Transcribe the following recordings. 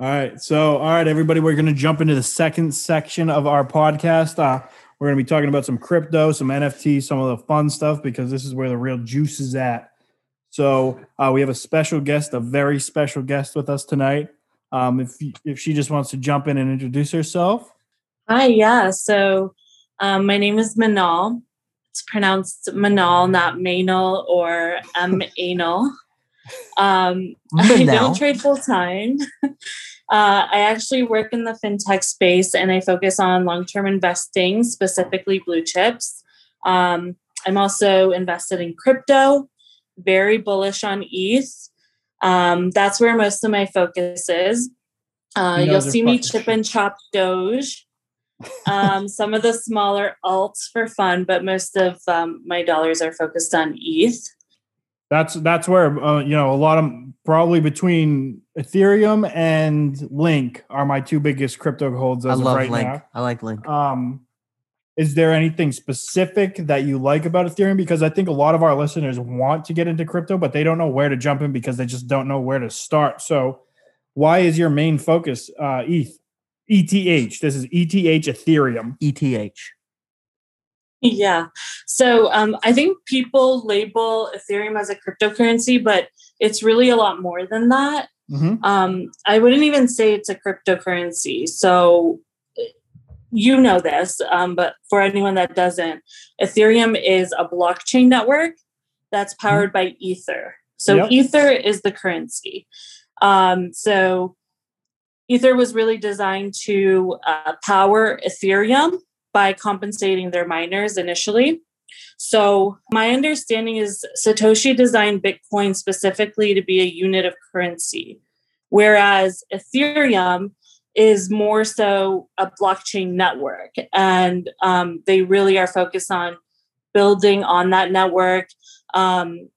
All right. So, all right, everybody, we're going to jump into the second section of our podcast. Uh, we're going to be talking about some crypto, some NFT, some of the fun stuff, because this is where the real juice is at. So, uh, we have a special guest, a very special guest with us tonight. Um, if if she just wants to jump in and introduce herself. Hi, yeah. So, um, my name is Manal. It's pronounced Manal, not Manal or M Anal. Um, I don't trade full time. Uh, I actually work in the fintech space and I focus on long term investing, specifically blue chips. Um, I'm also invested in crypto, very bullish on ETH. Um, that's where most of my focus is. Uh, you'll see me chip and chop Doge, um, some of the smaller alts for fun, but most of um, my dollars are focused on ETH. That's that's where uh, you know a lot of probably between Ethereum and Link are my two biggest crypto holds as I love right Link. now. I like Link. Um, is there anything specific that you like about Ethereum? Because I think a lot of our listeners want to get into crypto, but they don't know where to jump in because they just don't know where to start. So, why is your main focus uh, ETH? ETH. This is ETH Ethereum. ETH. Yeah. So um, I think people label Ethereum as a cryptocurrency, but it's really a lot more than that. Mm-hmm. Um, I wouldn't even say it's a cryptocurrency. So you know this, um, but for anyone that doesn't, Ethereum is a blockchain network that's mm-hmm. powered mm-hmm. by Ether. So yep. Ether is the currency. Um, so Ether was really designed to uh, power Ethereum by compensating their miners initially. So, my understanding is Satoshi designed Bitcoin specifically to be a unit of currency, whereas Ethereum is more so a blockchain network. And um, they really are focused on building on that network. Um,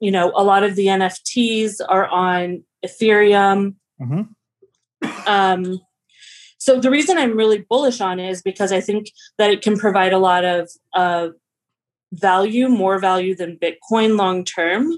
you know, a lot of the NFTs are on Ethereum. Mm-hmm. Um, so the reason I'm really bullish on is because I think that it can provide a lot of uh, value, more value than Bitcoin long term.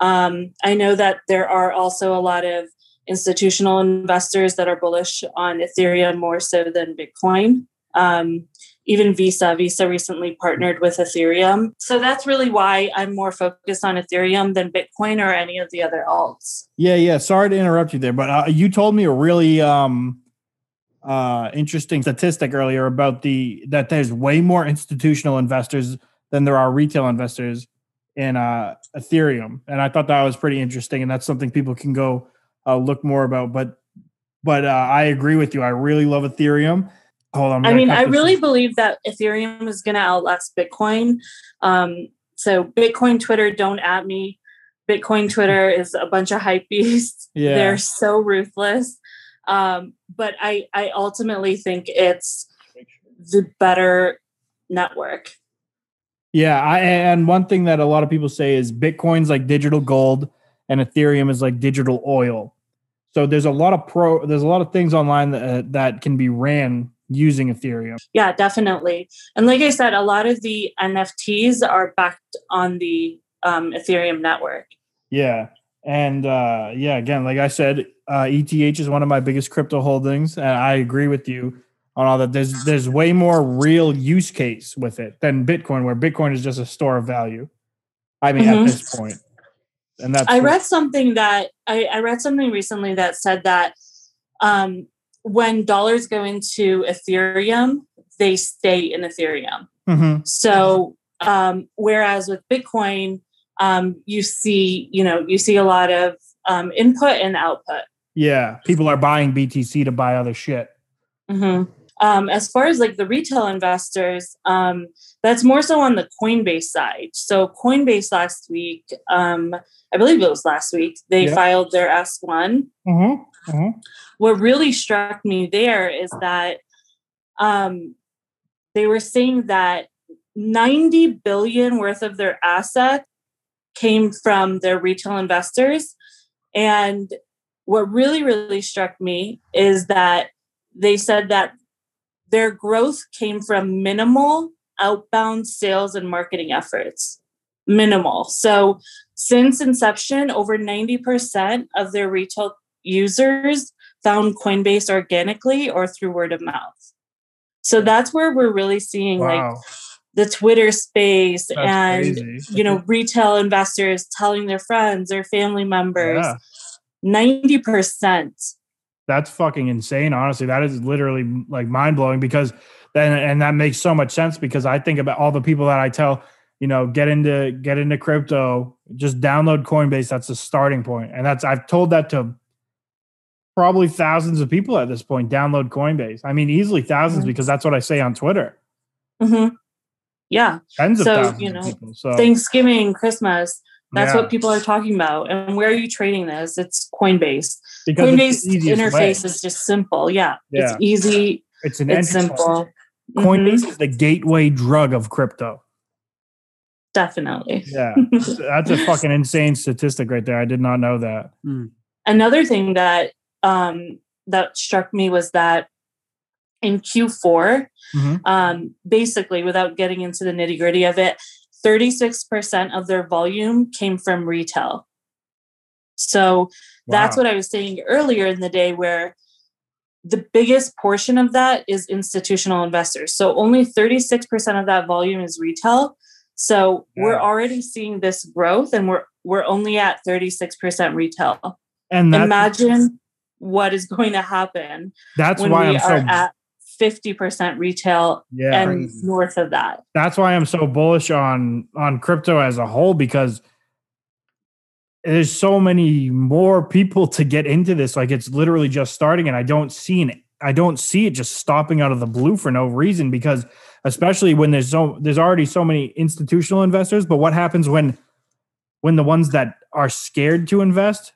Um, I know that there are also a lot of institutional investors that are bullish on Ethereum more so than Bitcoin. Um, even Visa, Visa recently partnered with Ethereum. So that's really why I'm more focused on Ethereum than Bitcoin or any of the other alts. Yeah, yeah. Sorry to interrupt you there, but uh, you told me a really um, uh, interesting statistic earlier about the that there's way more institutional investors than there are retail investors in uh, Ethereum, and I thought that was pretty interesting, and that's something people can go uh, look more about. But but uh, I agree with you. I really love Ethereum. Hold on. I mean, I really believe that Ethereum is going to outlast Bitcoin. Um, so Bitcoin Twitter, don't at me. Bitcoin Twitter is a bunch of hype beasts. Yeah. They're so ruthless. Um, but I, I ultimately think it's the better network. Yeah, I, and one thing that a lot of people say is Bitcoin's like digital gold, and Ethereum is like digital oil. So there's a lot of pro, there's a lot of things online that uh, that can be ran using Ethereum. Yeah, definitely. And like I said, a lot of the NFTs are backed on the um, Ethereum network. Yeah, and uh, yeah, again, like I said, uh, ETH is one of my biggest crypto holdings, and I agree with you on all that. There's there's way more real use case with it than Bitcoin, where Bitcoin is just a store of value. I mean, mm-hmm. at this point, and that's I read something that I, I read something recently that said that um, when dollars go into Ethereum, they stay in Ethereum. Mm-hmm. So um, whereas with Bitcoin, um, you see, you know, you see a lot of um, input and output. Yeah, people are buying BTC to buy other shit. Mm-hmm. Um, as far as like the retail investors, um, that's more so on the Coinbase side. So Coinbase last week, um, I believe it was last week, they yeah. filed their S one. Mm-hmm. Mm-hmm. What really struck me there is that um, they were saying that 90 billion worth of their assets came from their retail investors. And what really, really struck me is that they said that their growth came from minimal outbound sales and marketing efforts. Minimal. So, since inception, over 90% of their retail users found Coinbase organically or through word of mouth. So that's where we're really seeing wow. like the Twitter space that's and crazy. you know retail investors telling their friends or family members. Ninety percent. That's fucking insane. Honestly, that is literally like mind blowing because then and that makes so much sense because I think about all the people that I tell you know get into get into crypto just download coinbase that's the starting point and that's i've told that to probably thousands of people at this point download coinbase i mean easily 1000s mm-hmm. because that's what i say on twitter mm-hmm. Yeah tens of so, thousands you know, of people so thanksgiving christmas that's yeah. what people are talking about and where are you trading this it's coinbase because coinbase interface way. is just simple yeah, yeah, it's easy it's an it's simple coinbase mm-hmm. is the gateway drug of crypto Definitely. Yeah. That's a fucking insane statistic right there. I did not know that. Mm. Another thing that um, that struck me was that in Q4, mm-hmm. um, basically, without getting into the nitty gritty of it, 36% of their volume came from retail. So wow. that's what I was saying earlier in the day, where the biggest portion of that is institutional investors. So only 36% of that volume is retail. So yeah. we're already seeing this growth and we're we're only at 36% retail. And imagine what is going to happen. That's why I'm so at 50% retail yeah, and crazy. north of that. That's why I'm so bullish on on crypto as a whole because there's so many more people to get into this like it's literally just starting and I don't see an I don't see it just stopping out of the blue for no reason because especially when there's so there's already so many institutional investors. But what happens when when the ones that are scared to invest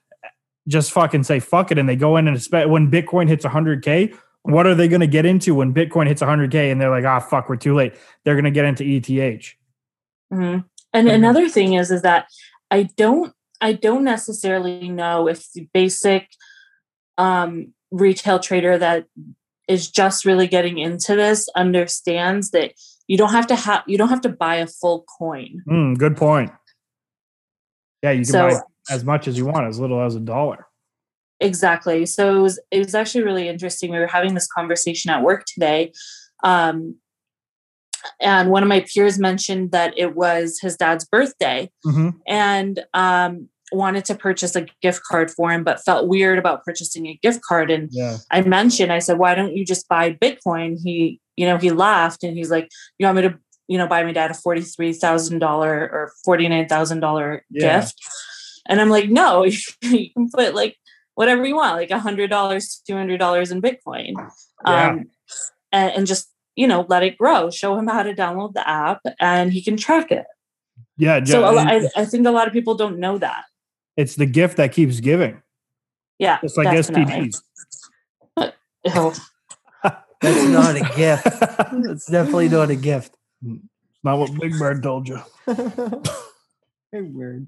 just fucking say fuck it and they go in and expect when Bitcoin hits 100k? What are they going to get into when Bitcoin hits 100k and they're like, ah, fuck, we're too late. They're going to get into ETH. Mm-hmm. And another thing is, is that I don't, I don't necessarily know if the basic um, retail trader that is just really getting into this understands that you don't have to have you don't have to buy a full coin. Mm, good point. Yeah, you can so, buy as much as you want, as little as a dollar. Exactly. So it was it was actually really interesting. We were having this conversation at work today. Um, and one of my peers mentioned that it was his dad's birthday. Mm-hmm. And um, wanted to purchase a gift card for him, but felt weird about purchasing a gift card. And yeah. I mentioned, I said, why don't you just buy Bitcoin? He, you know, he laughed and he's like, you want me to, you know, buy my dad a $43,000 or $49,000 yeah. gift? And I'm like, no, you can put like whatever you want, like a hundred dollars, $200 in Bitcoin. Yeah. Um, and, and just, you know, let it grow, show him how to download the app and he can track it. Yeah. So I, I think a lot of people don't know that. It's the gift that keeps giving. Yeah. It's like definitely. STDs. That's not a gift. It's definitely not a gift. Not what Big Bird told you. Bird.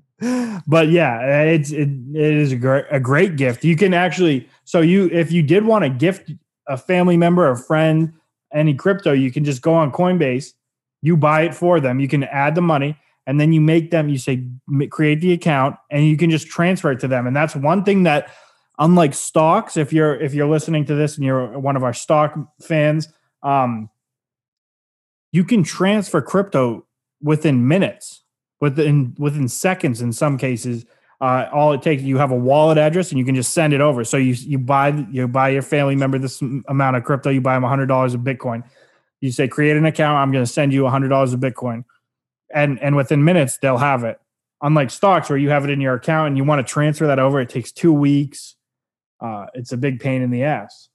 But yeah, it's it, it is a great a great gift. You can actually so you if you did want to gift a family member, a friend, any crypto, you can just go on Coinbase, you buy it for them, you can add the money, and then you make them you say create the account and you can just transfer it to them and that's one thing that unlike stocks if you're if you're listening to this and you're one of our stock fans um you can transfer crypto within minutes within within seconds in some cases uh, all it takes you have a wallet address and you can just send it over so you you buy you buy your family member this amount of crypto you buy them $100 of bitcoin you say create an account i'm going to send you $100 of bitcoin and and within minutes they'll have it. Unlike stocks where you have it in your account and you want to transfer that over, it takes two weeks. Uh, it's a big pain in the ass.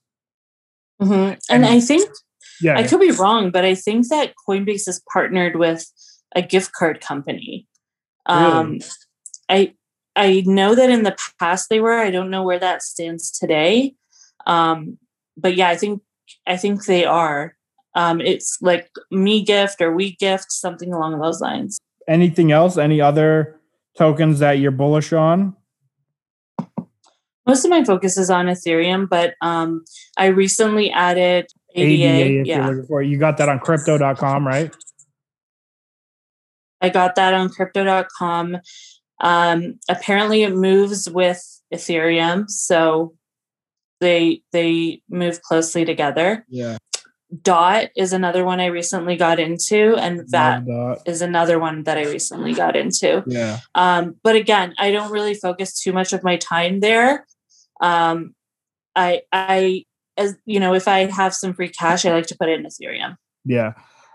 Mm-hmm. And, and, I think, yeah, I could be wrong, but I think that Coinbase is partnered with a gift card company. Um, really? I I know that in the past they were. I don't know where that stands today. Um, but yeah, I think I think they are. Um, it's like me gift or we gift, something along those lines. Anything else? Any other tokens that you're bullish on? Most of my focus is on Ethereum, but um, I recently added ADA. ADA yeah. You got that on crypto.com, right? I got that on crypto.com. Um, apparently, it moves with Ethereum. So they they move closely together. Yeah. Dot is another one I recently got into, and that is another one that I recently got into. Yeah. Um, but again, I don't really focus too much of my time there. Um, I I as you know, if I have some free cash, I like to put it in Ethereum. Yeah.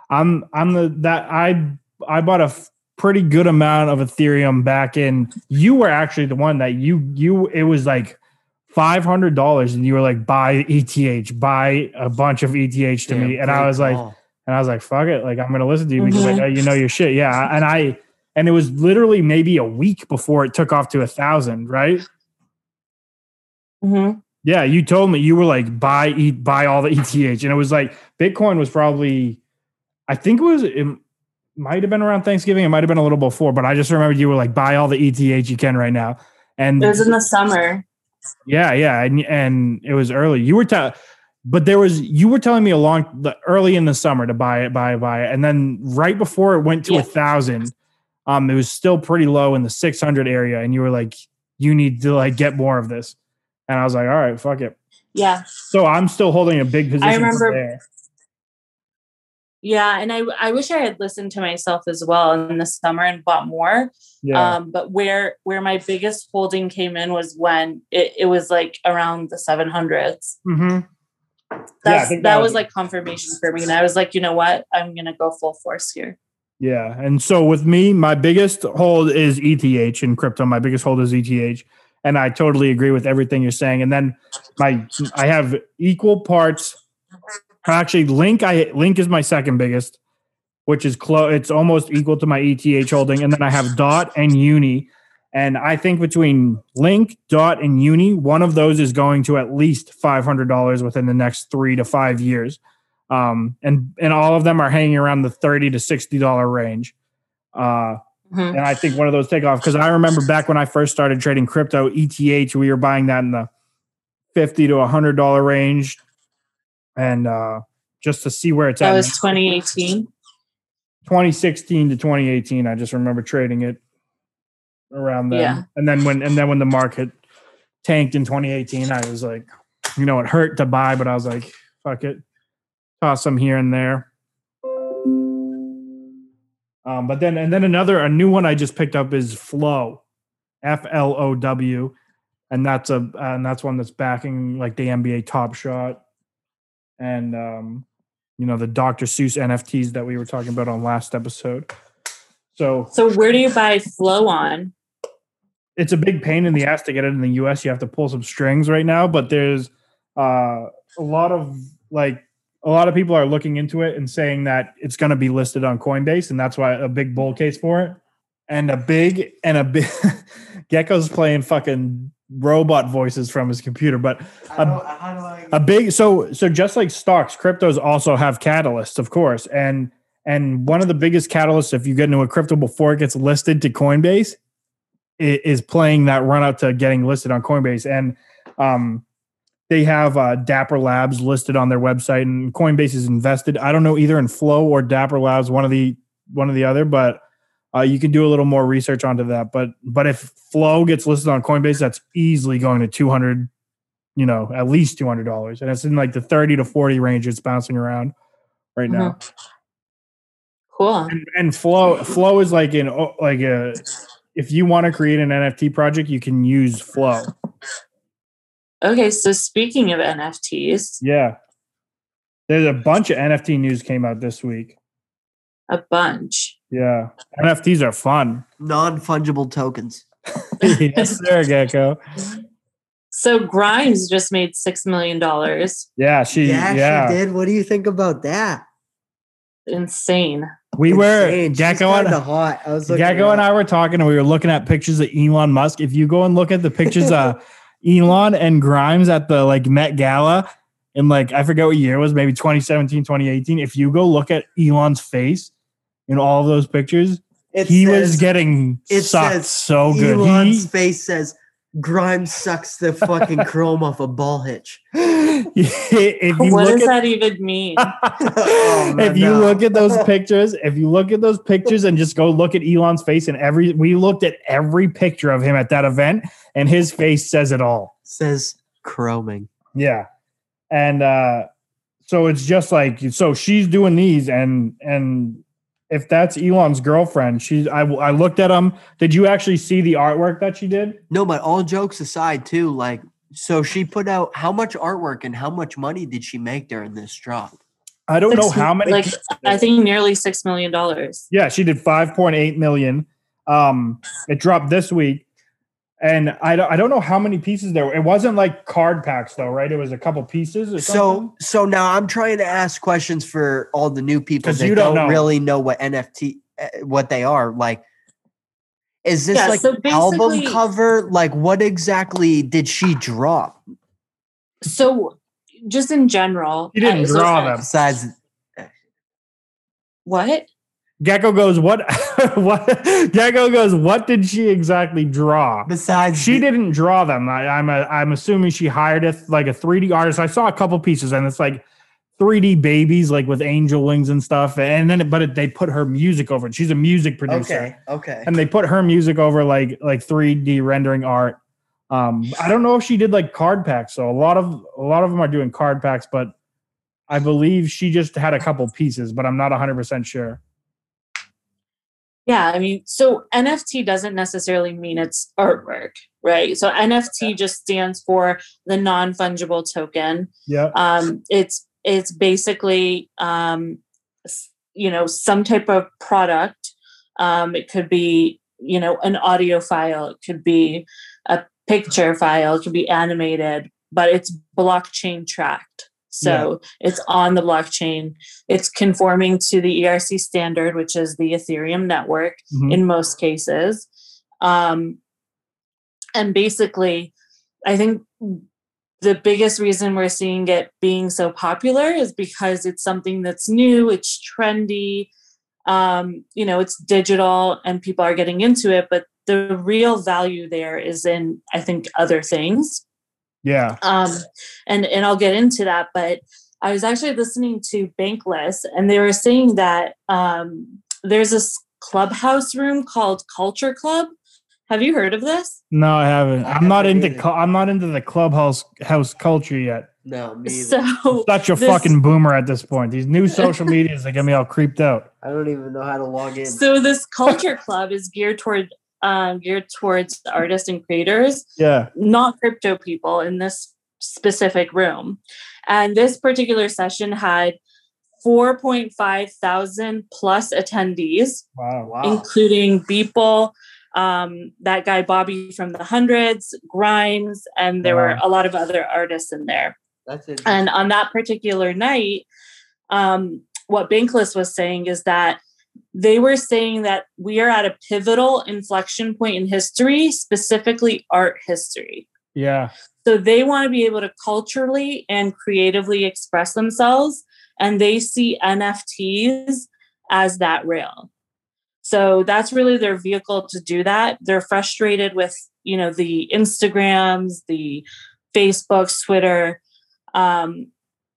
I'm I'm the that I I bought a pretty good amount of Ethereum back in you were actually the one that you you it was like five hundred dollars and you were like buy ETH, buy a bunch of ETH to Damn, me. And I was like and I was like, fuck it, like I'm gonna listen to you because Mhm. like uh, you know your shit. Yeah. And I and it was literally maybe a week before it took off to a thousand, right? Mm-hmm. Yeah, you told me you were like buy ETH buy all the ETH, and it was like Bitcoin was probably, I think it was it might have been around Thanksgiving, it might have been a little before, but I just remember you were like buy all the ETH you can right now, and It was in the summer. yeah, yeah, and and it was early. You were telling, but there was you were telling me a long early in the summer to buy it, buy it, buy it, and then right before it went to a Yeah. thousand, um, it was still pretty low in the six hundred area, and you were like, you need to like get more of this, and I was like, all right, fuck it. Yeah. So I'm still holding a big position. from remember- there. Yeah. And I I wish I had listened to myself as well in the summer and bought more. Yeah, Um, but where where my biggest holding came in was when it, it was like around the seven hundreds. hmm That's think that that was was- like confirmation for me. And I was like, you know what? I'm gonna go full force here. yeah. And so with me, my biggest hold is ETH in crypto. My biggest hold is ETH, and I totally agree with everything you're saying. And then my I have equal parts. Actually, Link I Link is my second biggest, which is close. It's almost equal to my ETH holding, and then I have Dot and Uni. And I think between Link, Dot, and Uni, one of those is going to at least five hundred dollars within the next three to five years. Um, and and all of them are hanging around the thirty to sixty dollar range. Uh, Mhm. and I think one of those take off because I remember back when I first started trading crypto, ETH, we were buying that in the fifty to hundred dollar range, and uh, just to see where it's That at. was 2018. 2016 to 2018. I just remember trading it around then. Yeah. And then when and then when the market tanked in 2018, I was like, you know, it hurt to buy, but I was like, fuck it, toss some here and there. Um, but then and then another a new one I just picked up is Flow, F L O W, and that's a and that's one that's backing like the NBA Top Shot, and um, you know the Dr. Seuss NFTs that we were talking about on last episode. So So where do you buy flow on? it's a big pain in the ass to get it in the US. You have to pull some strings right now, but there's uh, a lot of like a lot of people are looking into it and saying that it's going to be listed on Coinbase, and that's why a big bull case for it. And a big and a big Gecko's playing fucking robot voices from his computer, but How do, how do I a big so so just like stocks cryptos also have catalysts of course and and one of the biggest catalysts if you get into a crypto before it gets listed to coinbase is playing that run up to getting listed on coinbase and um they have uh, dapper labs listed on their website and coinbase is invested. I don't know either in flow or dapper labs one of the one or the other but uh, you can do a little more research onto that but but if flow gets listed on coinbase that's easily going to 200 you know, at least two hundred dollars, and it's in like the thirty to forty range. It's bouncing around right now, Cool. and, and flow flow is like in oh, like a if you want to create an NFT project, you can use flow. Okay, so speaking of NFTs, Yeah, there's a bunch of NFT news came out this week. a bunch. Yeah, NFTs are fun. non fungible tokens? yes, sir, Gecko. So Grimes just made six million dollars. Yeah, she. Yeah, Yeah, she did. What do you think about that? Insane. we were Insane. She's Gecko and kinda hot. I was looking Gecko and. I were talking, and we were looking at pictures of Elon Musk. If you go and look at the pictures of Elon and Grimes at the like Met Gala in like I forget what year it was, maybe 2017, 2018. If you go look at Elon's face in all of those pictures, It he was getting it sucked says so good. Elon's He, face says Grimes sucks the fucking chrome off a ball hitch. if you What look does at that even mean? Oh, man, if you no. look at those pictures, if you look at those pictures and just go look at Elon's face and every we looked at every picture of him at that event and his face says it all. says chroming. Yeah. And uh so it's just like so she's doing these and and if that's Elon's girlfriend, she's I I looked at them. Did you actually see the artwork that she did? No, but all jokes aside, too, like so she put out how much artwork and how much money did she make during this drop? I don't Six- know how many. Like I think nearly six million dollars. yeah, she did 5.8 million. Um, it dropped this week, and I don't I don't know how many pieces there. were. It wasn't like card packs though, right? It was a couple pieces or something. So so now I'm trying to ask questions for all the new people that you don't, don't know. really know what NFT uh, what they are. Like is this Yeah, like so an album cover? Like what exactly did she draw? So just in general, He didn't uh, so- draw them. Besides What? Gecko goes, what? what? Gecko goes, what did she exactly draw? besides She the- didn't draw them. I, I'm a, I'm assuming she hired a like a 3D artist. I saw a couple pieces, and it's like 3D babies, like with angel wings and stuff. And then, but it, they put her music over it. She's a music producer, Okay, okay. and they put her music over like like 3D rendering art. Um, I don't know if she did like card packs. So a lot of a lot of them are doing card packs, but I believe she just had a couple pieces, but I'm not 100 percent sure. Yeah, I mean, so NFT doesn't necessarily mean it's artwork, right? So NFT just stands for the non-fungible token. Yeah. Um, it's it's basically um, you know some type of product. Um, it could be you know an audio file. It could be a picture file. It could be animated, but it's blockchain tracked. So it's on the blockchain. It's conforming to the ERC standard, which is the Ethereum network Mhm. in most cases. Um, and basically, I think the biggest reason we're seeing it being so popular is because it's something that's new, it's trendy, um, you know, it's digital and people are getting into it. But the real value there is in, I think, other things Yeah. um, and and I'll get into that. But I was actually listening to Bankless, and they were saying that um, there's this clubhouse room called Culture Club. Have you heard of this? No, I haven't. I I'm not into. either. cu- I'm not into the clubhouse house culture yet. No, me either. So Such a this- fucking boomer at this point. These new social medias they get me all creeped out. I don't even know how to log in. so this culture club is geared toward um, geared towards artists and creators. Yeah. not crypto people in this specific room. And this particular session had 4.5 thousand plus attendees, Wow. wow. including people, um, that guy Bobby from the Hundreds, Grimes, and there were a lot of other artists in there. That's it. And on that particular night, um, what Bankless was saying is that they were saying that we are at a pivotal inflection point in history, specifically art history. Yeah. So they want to be able to culturally and creatively express themselves, and they see NFTs as that rail. So that's really their vehicle to do that. They're frustrated with, you know, the Instagrams, the Facebooks, Twitter, um,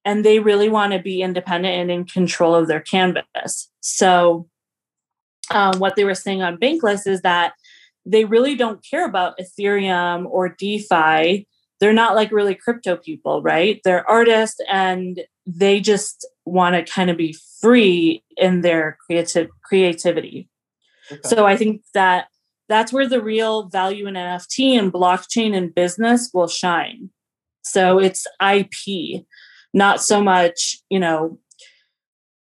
and they really want to be independent and in control of their canvas. So um, what they were saying on Bankless is that they really don't care about Ethereum or DeFi they're not like really crypto people, right? They're artists and they just want to kind of be free in their creative creativity. Okay. So I think that that's where the real value in NFT and blockchain and business will shine. So it's IP, not so much, you know,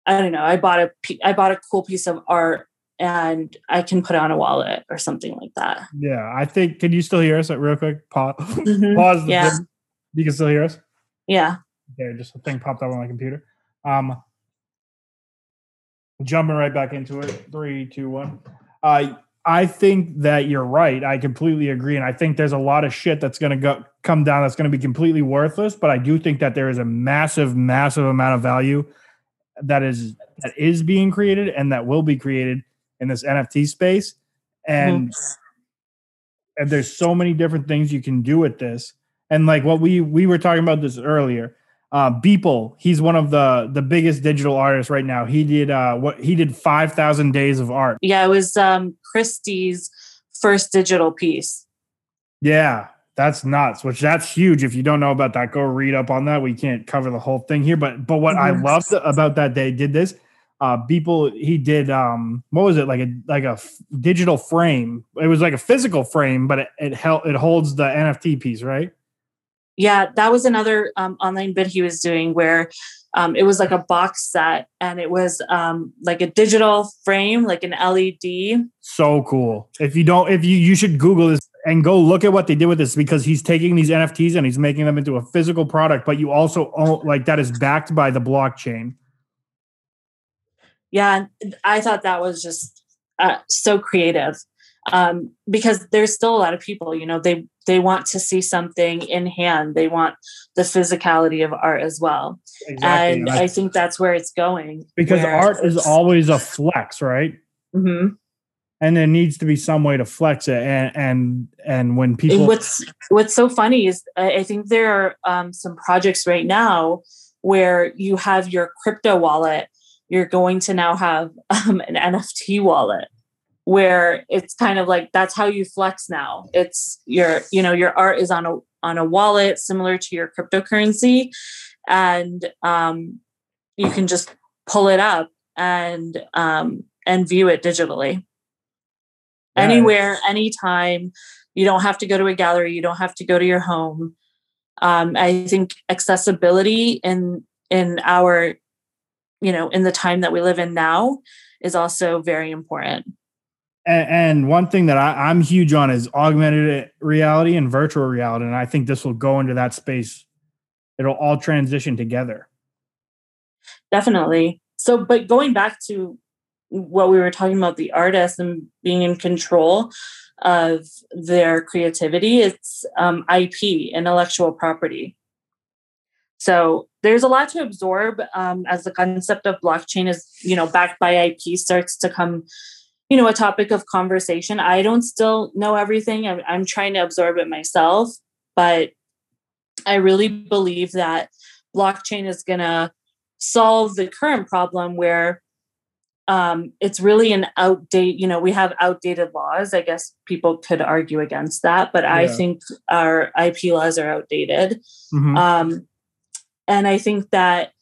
I don't know, I bought a i bought a cool piece of art and I can put it on a wallet or something like that. Yeah. I think. Can you still hear us? Real quick. Pause. Mhm. Pause. The Yeah. thing. You can still hear us. Yeah. Okay. Just a thing popped up on my computer. Um. Jumping right back into it. Three, two, one. Uh, I think that you're right. I completely agree, and I think there's a lot of shit that's going to go come down that's going to be completely worthless. But I do think that there is a massive, massive amount of value that is that is being created and that will be created in this NFT space. And and there's so many different things you can do with this. And like what we we were talking about this earlier. Uh Beeple, he's one of the the biggest digital artists right now. He did uh what he did 5,000 days of art. Yeah, it was um Christie's first digital piece. Yeah. That's nuts. Which that's huge. If you don't know about that, go read up on that. We can't cover the whole thing here, but but what mm-hmm. I loved about that they did this. Uh, Beeple he did um what was it like a like a f- digital frame it was like a physical frame but it it, held, it holds the nft piece right yeah that was another um, online bid he was doing where um, it was like a box set and it was um, like a digital frame like an led so cool if you don't if you you should google this and go look at what they did with this because he's taking these nfts and he's making them into a physical product but you also own like that is backed by the blockchain yeah i thought that was just uh, so creative um, because there's still a lot of people you know they they want to see something in hand they want the physicality of art as well exactly. and I, I, think that's where it's going because art is always a flex right mm-hmm. And there needs to be some way to flex it. And and and when people what's what's so funny is i think there are um, some projects right now where you have your crypto wallet you're going to now have um, an nft wallet where it's kind of like that's how you flex now. It's your you know your art is on a on a wallet similar to your cryptocurrency and um, you can just pull it up and um, and view it digitally yeah. anywhere anytime you don't have to go to a gallery you don't have to go to your home um, i think accessibility in in our you know in the time that we live in now is also very important and, and one thing that I, I'm huge on is augmented reality and virtual reality. And I think this will go into that space. It'll all transition together. Definitely. So, but going back to what we were talking about the artist and being in control of their creativity, it's um, IP, intellectual property. So there's a lot to absorb um, as the concept of blockchain is, you know, backed by IP starts to come you know a topic of conversation i don't still know everything i'm, I'm trying to absorb it myself but i really believe that blockchain is going to solve the current problem where um, it's really an outdate you know we have outdated laws i guess people could argue against that but yeah. i think our ip laws are outdated mm-hmm. um, and i think that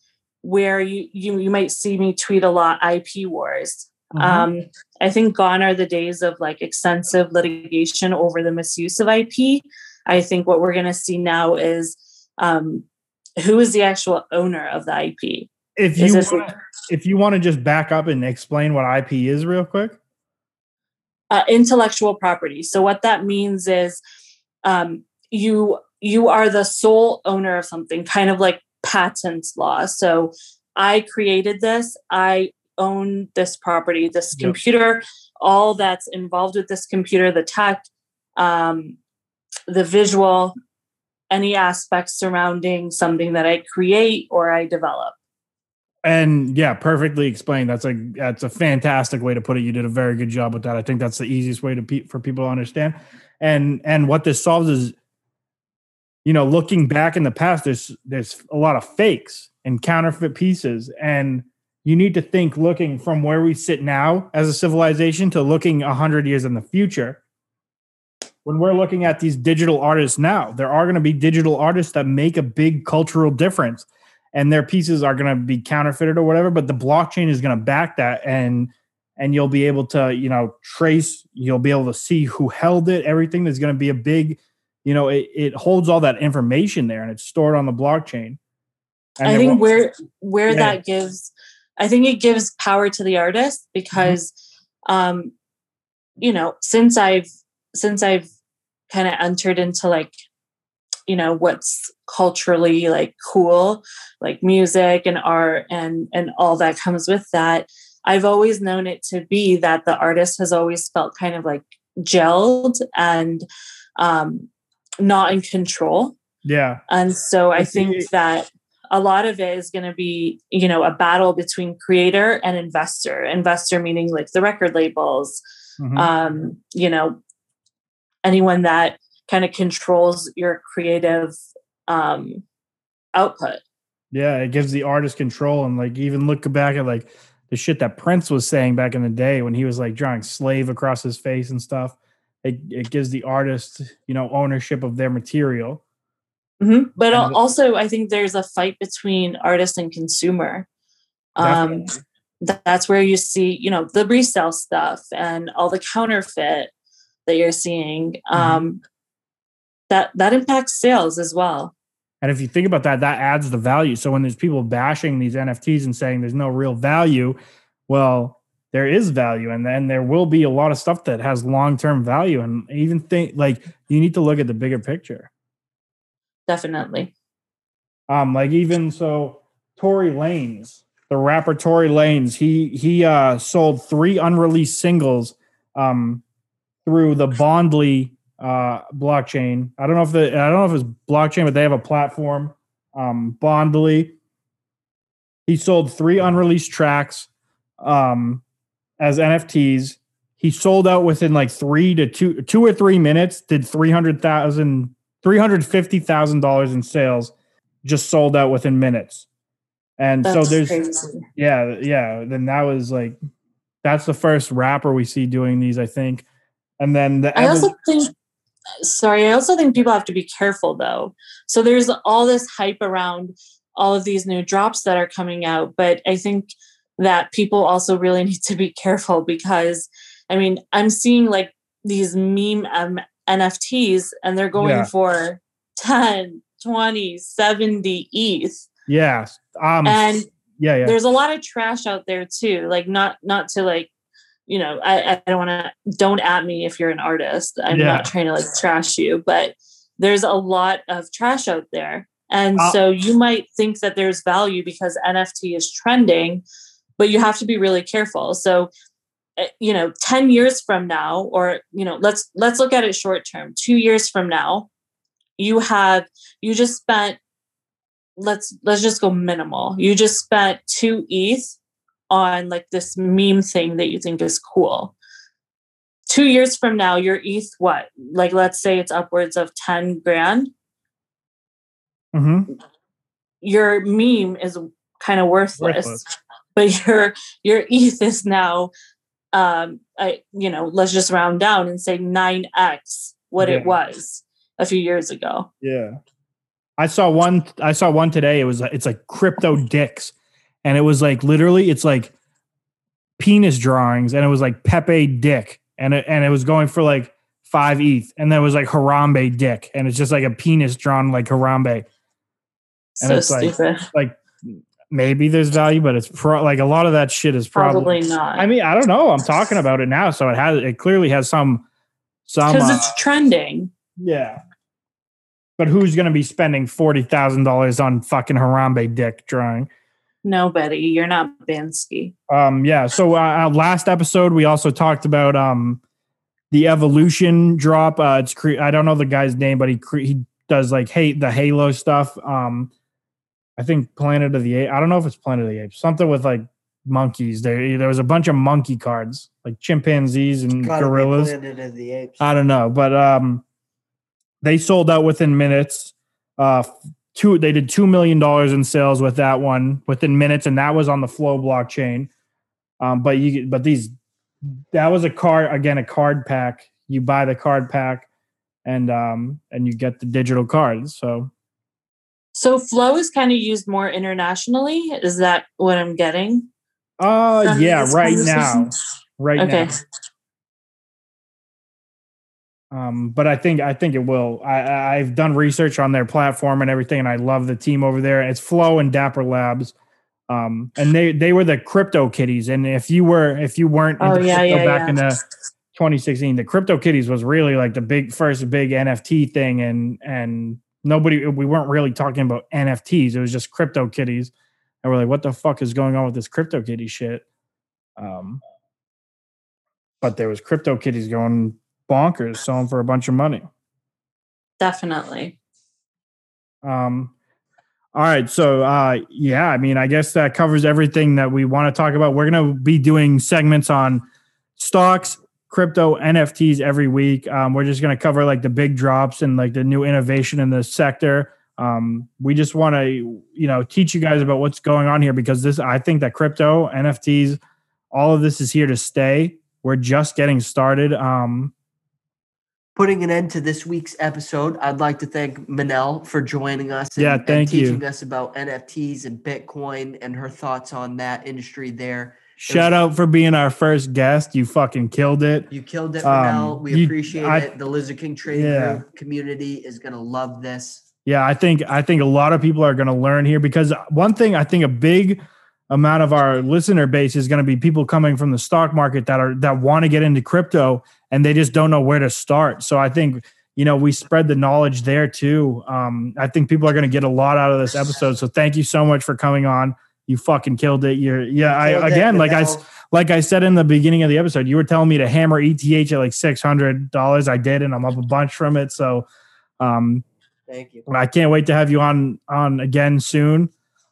where you, you you might see me tweet a lot ip wars Mm-hmm. Um, I think gone are the days of like extensive litigation over the misuse of IP. I think what we're going to see now is um, who is the actual owner of the IP. If you want, if you want to just back up and explain what IP is real quick. Uh, intellectual property. So what that means is um, you you are the sole owner of something, kind of like patents law. So I created this. I own this property, this yep. computer, all that's involved with this computer, the tech, um, the visual, any aspects surrounding something that I create or I develop. And yeah, perfectly explained. That's a that's a fantastic way to put it. You did a very good job with that. I think that's the easiest way to pe- for people to understand. And and what this solves is, you know, looking back in the past, there's there's a lot of fakes and counterfeit pieces, and you need to think looking from where we sit now as a civilization to looking a 100 years in the future when we're looking at these digital artists now there are going to be digital artists that make a big cultural difference and their pieces are going to be counterfeited or whatever but the blockchain is going to back that and and you'll be able to you know trace you'll be able to see who held it everything is going to be a big you know it, it holds all that information there and it's stored on the blockchain and i think where where yeah. that gives I think it gives power to the artist because, mm-hmm. um, you know, since I've since I've kind of entered into like, you know, what's culturally like cool, like music and art and and all that comes with that. I've always known it to be that the artist has always felt kind of like gelled and um, not in control. Yeah. And so I think that a lot of it is going to be you know a battle between creator and investor investor meaning like the record labels mm-hmm. um you know anyone that kind of controls your creative um output. Yeah it gives the artist control and like even look back at like the shit that prince was saying back in the day when he was like drawing slave across his face and stuff. It, it gives the artist you know ownership of their material. Mm-hmm. but and also i think there's a fight between artist and consumer. Um that's where you see you know the resale stuff and all the counterfeit that you're seeing. Mm-hmm. That that impacts sales as well. And if you think about that that adds the value. So when there's people bashing these nfts and saying there's no real value well there is value. And then there will be a lot of stuff that has long-term value. And even think like you need to look at the bigger picture. Definitely. Um like even so Tory Lanez, the rapper Tory Lanez, he he uh sold three unreleased singles um through the bondly uh blockchain i don't know if the i don't know if it's blockchain but they have a platform um bondly he sold three unreleased tracks um as NFTs. He sold out within like three to two, two or three minutes. Did three hundred thousand, three hundred fifty thousand dollars in sales. Just sold out within minutes. And that's so there's, crazy. yeah, yeah. Then that was like, that's the first rapper we see doing these, I think. And then the I also think sorry, I also think people have to be careful though. So there's all this hype around all of these new drops that are coming out, but I think that people also really need to be careful because I mean, I'm seeing like these meme um, NFTs and they're going yeah. for 10, 20, 70 ETH. Yeah. Um, and yeah, yeah, there's a lot of trash out there too. Like not, not to like, you know, I, I don't want to, don't at me if you're an artist. I'm yeah. not trying to like trash you, but there's a lot of trash out there. And uh, so you might think that there's value because NFT is trending, but you have to be really careful. So, eh, you know, 10 years from now, or, you know, let's, let's look at it short term, two years from now, you have, you just spent, let's, let's just go minimal. You just spent two ETH on like this meme thing that you think is cool. Two years from now, your ETH, what? Like, let's say it's upwards of 10 grand. Mm-hmm. Your meme is kind of worthless. worthless but your your ETH is now, um, I you know, let's just round down and say nine x what yeah. it was a few years ago. Yeah, I saw one. I saw one today. It was it's like crypto dicks, and it was like literally it's like penis drawings, and it was like Pepe dick, and it and it was going for like five ETH, and then it was like Harambe dick, and it's just like a penis drawn like Harambe. And so it's stupid. like like maybe there's value, but it's pro- like a lot of that shit is probably, probably not. I mean, I don't know. I'm talking about it now, so it has it clearly has some some because uh, it's trending. Yeah, but who's going to be spending forty thousand dollars on fucking Harambe dick drawing? Nobody. You're not Bansky. Um. Yeah. So uh, uh, last episode we also talked about um the evolution drop. Uh, it's cre- I don't know the guy's name, but he cre- he does like hate the Halo stuff. Um I think Planet of the Apes. I don't know if it's Planet of the Apes. Something with like monkeys. There, there was a bunch of monkey cards, like chimpanzees and gorillas. Planet of the Apes. I don't know, but um, they sold out within minutes. Uh, two. They did two million dollars in sales with that one within minutes, and that was on the Flow blockchain. Um, but you, but these, that was a card again, a card pack. You buy the card pack, and um, and you get the digital cards. So so flow is kind of used more internationally. Is that what I'm getting? Uh yeah, right now. Right okay. now. Um, but I think I think it will. I, I've done research on their platform and everything, and I love the team over there. It's Flow and Dapper Labs. Um, and they they were the crypto kitties. And if you were if you weren't oh, yeah, yeah, back yeah. in the 2016, the crypto kitties was really like the big first big NFT thing, and and nobody we weren't really talking about NFTs. It was just crypto kitties. And we're like, what the fuck is going on with this crypto kitty shit? Um but there was crypto kitties going bonkers selling for a bunch of money. Definitely. Um all right, so uh yeah, I mean, I guess that covers everything that we want to talk about. We're going to be doing segments on stocks, crypto NFTs every week. Um, we're just going to cover like the big drops and like the new innovation in the sector. Um, we just want to, you know, teach you guys about what's going on here because this, I think that crypto NFTs, all of this is here to stay. We're just getting started. Um, putting an end to this week's episode, I'd like to thank Manal for joining us. Yeah, and, thank and you. teaching us about NFTs and Bitcoin and her thoughts on that industry there. Shout out for being our first guest. You fucking killed it. You killed it, Um, Manal. We you- appreciate I- it. The Lizard King Trading Yeah. Group community is gonna love this. Yeah, I think I think a lot of people are going to learn here because one thing I think a big amount of our listener base is going to be people coming from the stock market that are that want to get into crypto and they just don't know where to start. So I think you know we spread the knowledge there too. Um, I think people are going to get a lot out of this episode. So thank you so much for coming on. You fucking killed it. You're yeah. I Killed it, again like I like I said in the beginning of the episode, you were telling me to hammer ETH at like six hundred dollars. I did, and I'm up a bunch from it. So. Um, Thank you. I can't wait to have you on on again soon.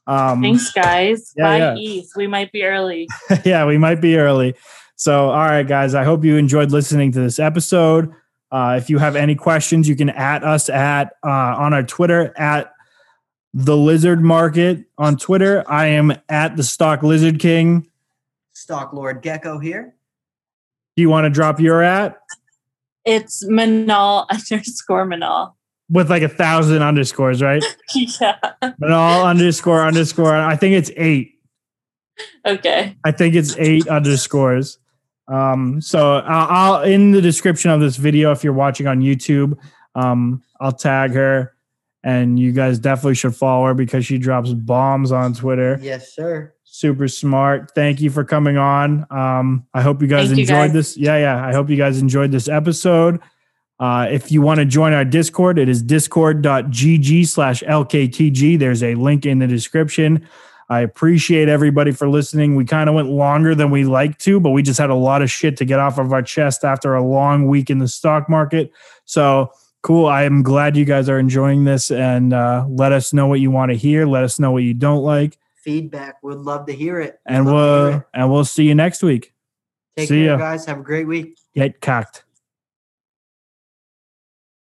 Um, Thanks, guys. yeah, Bye, yeah. ETH. We might be early. yeah, we might be early. So, all right, guys. I hope you enjoyed listening to this episode. Uh, if you have any questions, you can at us at uh, on our Twitter at the Lizard Market on Twitter. I am at the Stock Lizard King. Stock Lord Gecko here. Do you want to drop your at It's Manal underscore Manal. With like a thousand underscores, right? yeah. But all underscore underscore. I think it's eight. Okay. I think it's eight underscores. Um, so I'll, I'll in the description of this video, if you're watching on YouTube, um, I'll tag her, and you guys definitely should follow her because she drops bombs on Twitter. Yes, sir. Super smart. Thank you for coming on. Um, I hope you guys Thank you, enjoyed guys. this. Yeah, yeah. I hope you guys enjoyed this episode. Uh, if you want to join our Discord, it is discord.gg slash LKTG. There's a link in the description. I appreciate everybody for listening. We kind of went longer than we like to, but we just had a lot of shit to get off of our chest after a long week in the stock market. So cool. I am glad you guys are enjoying this and uh, let us know what you want to hear. Let us know what you don't like. Feedback. We'd love to hear it. Would And love to hear we'll it. and we'll see you next week. Take see care, ya. guys. Have a great week. Get cocked.